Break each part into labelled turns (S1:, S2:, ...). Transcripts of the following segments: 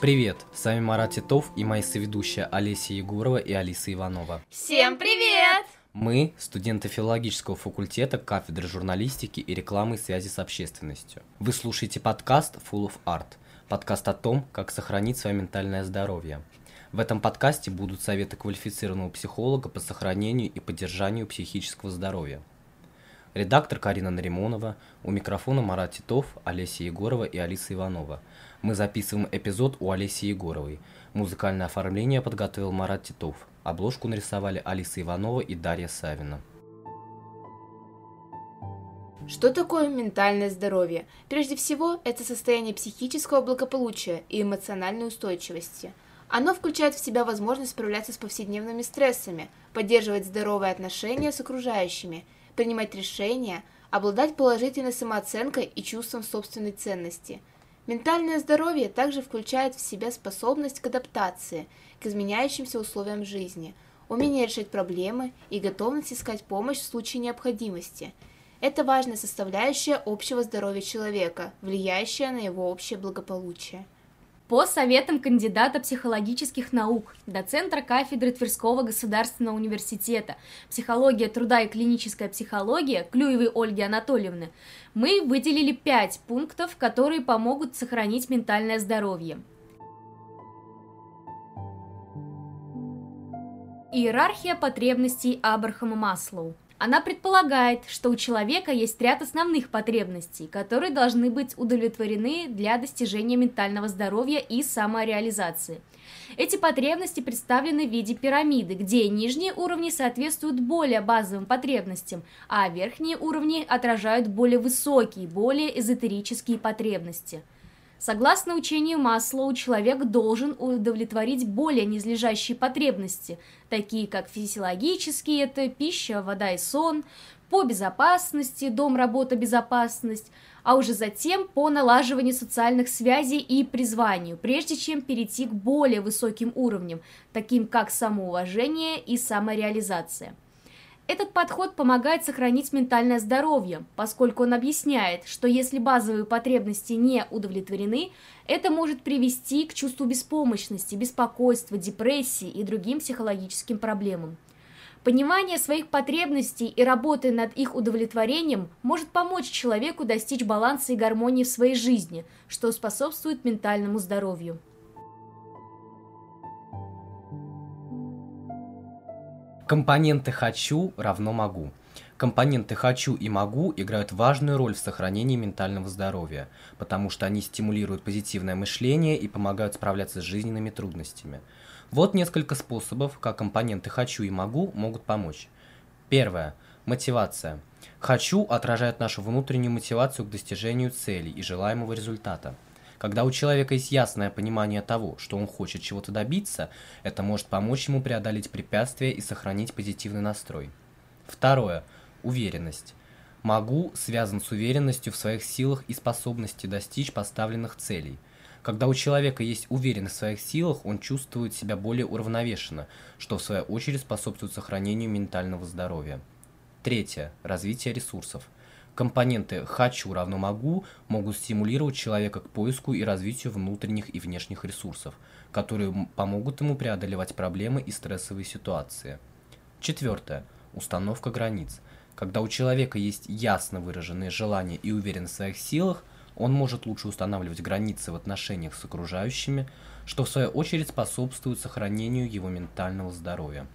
S1: Привет, с вами Марат Титов и мои соведущие Олеся Егорова и Алиса Иванова.
S2: Всем привет!
S1: Мы – студенты филологического факультета кафедры журналистики и рекламы и связи с общественностью. Вы слушаете подкаст Full of Art, подкаст о том, как сохранить свое ментальное здоровье. В этом подкасте будут советы квалифицированного психолога по сохранению и поддержанию психического здоровья. Редактор Карина Наримонова, у микрофона Марат Титов, Олеся Егорова и Алиса Иванова. Мы записываем эпизод у Олеси Егоровой. Музыкальное оформление подготовил Марат Титов. Обложку нарисовали Алиса Иванова и Дарья Савина.
S2: Что такое ментальное здоровье? Прежде всего, это состояние психического благополучия и эмоциональной устойчивости. Оно включает в себя возможность справляться с повседневными стрессами, поддерживать здоровые отношения с окружающими, принимать решения, обладать положительной самооценкой и чувством собственной ценности – Ментальное здоровье также включает в себя способность к адаптации, к изменяющимся условиям жизни, умение решать проблемы и готовность искать помощь в случае необходимости. Это важная составляющая общего здоровья человека, влияющая на его общее благополучие
S3: по советам кандидата психологических наук, доцентра кафедры Тверского государственного университета. «Психология труда и клиническая психология» Клюевой Ольги Анатольевны, мы выделили пять пунктов, которые помогут сохранить ментальное здоровье. Иерархия потребностей Абрахама Маслоу – она предполагает, что у человека есть ряд основных потребностей, которые должны быть удовлетворены для достижения ментального здоровья и самореализации. Эти потребности представлены в виде пирамиды, где нижние уровни соответствуют более базовым потребностям, а верхние уровни отражают более высокие, более эзотерические потребности – Согласно учению Маслоу, человек должен удовлетворить более низлежащие потребности, такие как физиологические, это пища, вода и сон, по безопасности, дом, работа, безопасность, а уже затем по налаживанию социальных связей и призванию, прежде чем перейти к более высоким уровням, таким как самоуважение и самореализация. Этот подход помогает сохранить ментальное здоровье, поскольку он объясняет, что если базовые потребности не удовлетворены, это может привести к чувству беспомощности, беспокойства, депрессии и другим психологическим проблемам. Понимание своих потребностей и работа над их удовлетворением может помочь человеку достичь баланса и гармонии в своей жизни, что способствует ментальному здоровью.
S1: Компоненты «хочу» равно «могу». Компоненты «хочу» и «могу» играют важную роль в сохранении ментального здоровья, потому что они стимулируют позитивное мышление и помогают справляться с жизненными трудностями. Вот несколько способов, как компоненты «хочу» и «могу» могут помочь. Первое. Мотивация. «Хочу» отражает нашу внутреннюю мотивацию к достижению целей и желаемого результата – когда у человека есть ясное понимание того, что он хочет чего-то добиться, это может помочь ему преодолеть препятствия и сохранить позитивный настрой. Второе. Уверенность. «Могу» связан с уверенностью в своих силах и способности достичь поставленных целей. Когда у человека есть уверенность в своих силах, он чувствует себя более уравновешенно, что в свою очередь способствует сохранению ментального здоровья. Третье. Развитие ресурсов. Компоненты «хочу» равно «могу» могут стимулировать человека к поиску и развитию внутренних и внешних ресурсов, которые помогут ему преодолевать проблемы и стрессовые ситуации. Четвертое. Установка границ. Когда у человека есть ясно выраженные желания и уверенность в своих силах, он может лучше устанавливать границы в отношениях с окружающими, что в свою очередь способствует сохранению его ментального здоровья.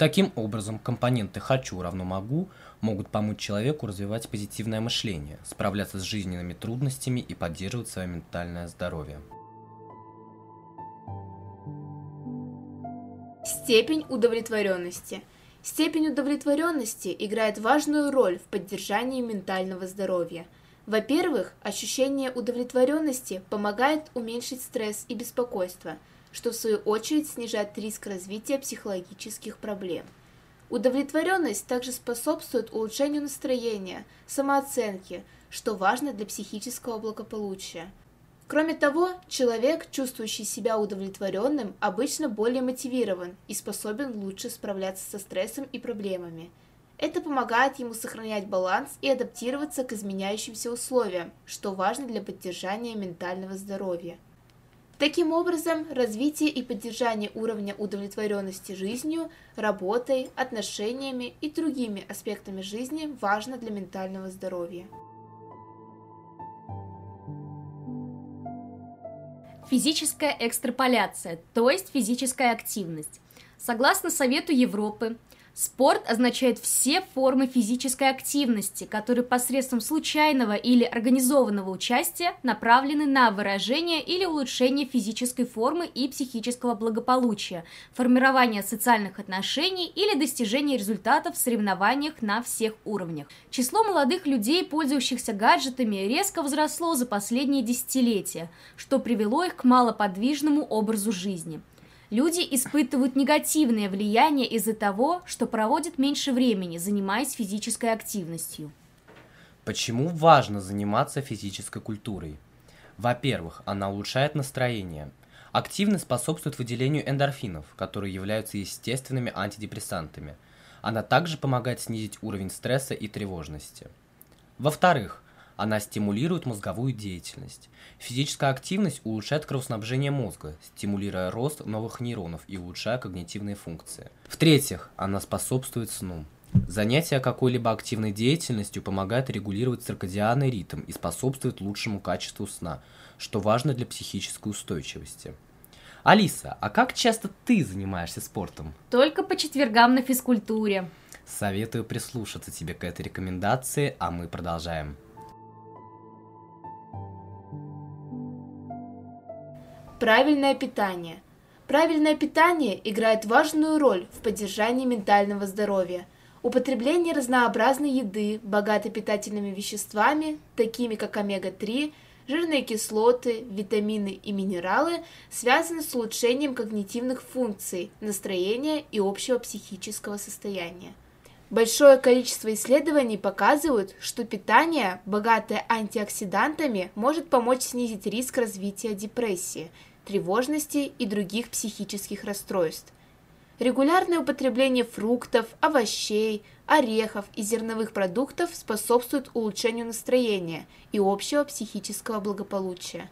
S1: Таким образом, компоненты «хочу» равно «могу» могут помочь человеку развивать позитивное мышление, справляться с жизненными трудностями и поддерживать свое ментальное здоровье.
S2: Степень удовлетворенности. Степень удовлетворенности играет важную роль в поддержании ментального здоровья. Во-первых, ощущение удовлетворенности помогает уменьшить стресс и беспокойство – что в свою очередь снижает риск развития психологических проблем. Удовлетворенность также способствует улучшению настроения, самооценки, что важно для психического благополучия. Кроме того, человек, чувствующий себя удовлетворенным, обычно более мотивирован и способен лучше справляться со стрессом и проблемами. Это помогает ему сохранять баланс и адаптироваться к изменяющимся условиям, что важно для поддержания ментального здоровья. Таким образом, развитие и поддержание уровня удовлетворенности жизнью, работой, отношениями и другими аспектами жизни важно для ментального здоровья.
S3: Физическая экстраполяция, то есть физическая активность. Согласно Совету Европы, Спорт означает все формы физической активности, которые посредством случайного или организованного участия направлены на выражение или улучшение физической формы и психического благополучия, формирование социальных отношений или достижение результатов в соревнованиях на всех уровнях. Число молодых людей, пользующихся гаджетами, резко возросло за последние десятилетия, что привело их к малоподвижному образу жизни. Люди испытывают негативное влияние из-за того, что проводят меньше времени, занимаясь физической активностью.
S1: Почему важно заниматься физической культурой? Во-первых, она улучшает настроение. Активность способствует выделению эндорфинов, которые являются естественными антидепрессантами. Она также помогает снизить уровень стресса и тревожности. Во-вторых, она стимулирует мозговую деятельность. Физическая активность улучшает кровоснабжение мозга, стимулируя рост новых нейронов и улучшая когнитивные функции. В-третьих, она способствует сну. Занятие какой-либо активной деятельностью помогает регулировать циркадианный ритм и способствует лучшему качеству сна, что важно для психической устойчивости. Алиса, а как часто ты занимаешься спортом?
S3: Только по четвергам на физкультуре.
S1: Советую прислушаться тебе к этой рекомендации, а мы продолжаем.
S2: Правильное питание. Правильное питание играет важную роль в поддержании ментального здоровья. Употребление разнообразной еды, богатой питательными веществами, такими как омега-3, жирные кислоты, витамины и минералы, связано с улучшением когнитивных функций, настроения и общего психического состояния. Большое количество исследований показывают, что питание, богатое антиоксидантами, может помочь снизить риск развития депрессии, тревожности и других психических расстройств. Регулярное употребление фруктов, овощей, орехов и зерновых продуктов способствует улучшению настроения и общего психического благополучия.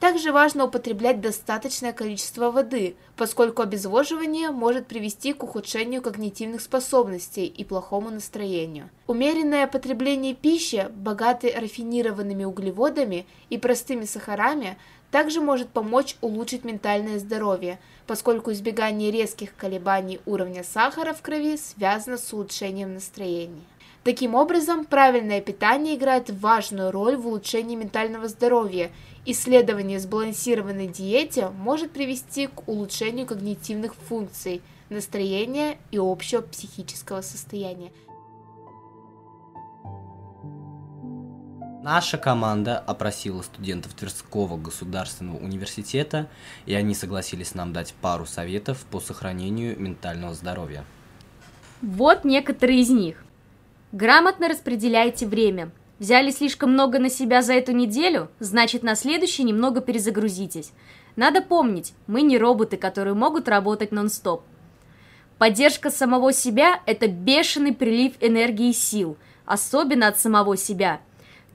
S2: Также важно употреблять достаточное количество воды, поскольку обезвоживание может привести к ухудшению когнитивных способностей и плохому настроению. Умеренное потребление пищи, богатой рафинированными углеводами и простыми сахарами, также может помочь улучшить ментальное здоровье, поскольку избегание резких колебаний уровня сахара в крови связано с улучшением настроения. Таким образом, правильное питание играет важную роль в улучшении ментального здоровья. Исследование сбалансированной диете может привести к улучшению когнитивных функций, настроения и общего психического состояния.
S1: Наша команда опросила студентов Тверского государственного университета, и они согласились нам дать пару советов по сохранению ментального здоровья.
S3: Вот некоторые из них. Грамотно распределяйте время. Взяли слишком много на себя за эту неделю, значит на следующий немного перезагрузитесь. Надо помнить, мы не роботы, которые могут работать нон-стоп. Поддержка самого себя – это бешеный прилив энергии и сил, особенно от самого себя –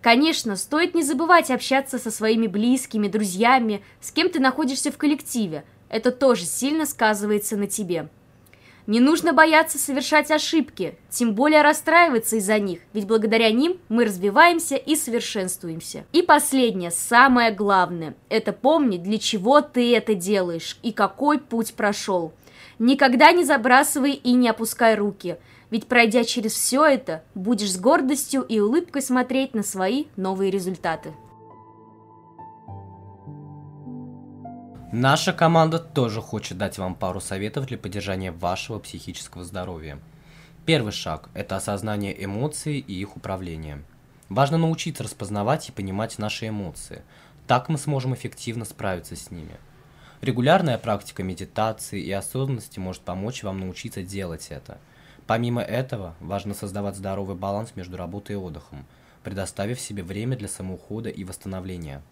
S3: Конечно, стоит не забывать общаться со своими близкими, друзьями, с кем ты находишься в коллективе. Это тоже сильно сказывается на тебе. Не нужно бояться совершать ошибки, тем более расстраиваться из-за них, ведь благодаря ним мы развиваемся и совершенствуемся. И последнее, самое главное, это помни, для чего ты это делаешь и какой путь прошел. Никогда не забрасывай и не опускай руки – ведь пройдя через все это, будешь с гордостью и улыбкой смотреть на свои новые результаты.
S1: Наша команда тоже хочет дать вам пару советов для поддержания вашего психического здоровья. Первый шаг – это осознание эмоций и их управление. Важно научиться распознавать и понимать наши эмоции. Так мы сможем эффективно справиться с ними. Регулярная практика медитации и осознанности может помочь вам научиться делать это – Помимо этого, важно создавать здоровый баланс между работой и отдыхом, предоставив себе время для самоухода и восстановления.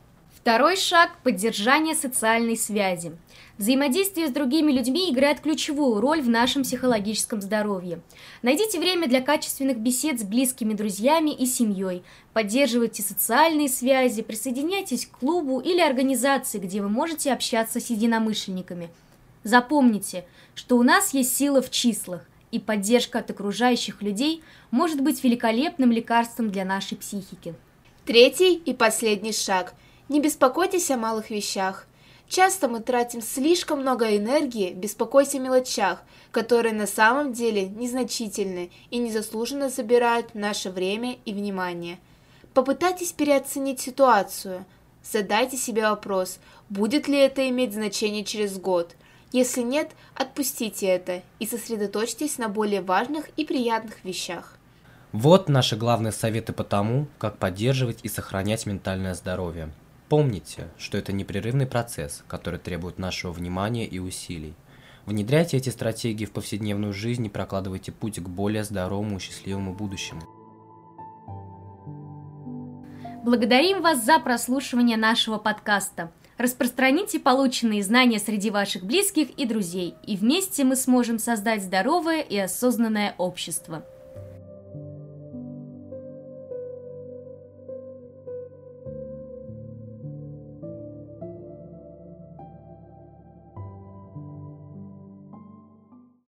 S3: Второй шаг – поддержание социальной связи. Взаимодействие с другими людьми играет ключевую роль в нашем психологическом здоровье. Найдите время для качественных бесед с близкими друзьями и семьей. Поддерживайте социальные связи, присоединяйтесь к клубу или организации, где вы можете общаться с единомышленниками. Запомните, что у нас есть сила в числах, и поддержка от окружающих людей может быть великолепным лекарством для нашей психики.
S2: Третий и последний шаг – не беспокойтесь о малых вещах. Часто мы тратим слишком много энергии, беспокойся о мелочах, которые на самом деле незначительны и незаслуженно забирают наше время и внимание. Попытайтесь переоценить ситуацию. Задайте себе вопрос, будет ли это иметь значение через год. Если нет, отпустите это и сосредоточьтесь на более важных и приятных вещах.
S1: Вот наши главные советы по тому, как поддерживать и сохранять ментальное здоровье. Помните, что это непрерывный процесс, который требует нашего внимания и усилий. Внедряйте эти стратегии в повседневную жизнь и прокладывайте путь к более здоровому и счастливому будущему.
S3: Благодарим вас за прослушивание нашего подкаста. Распространите полученные знания среди ваших близких и друзей, и вместе мы сможем создать здоровое и осознанное общество.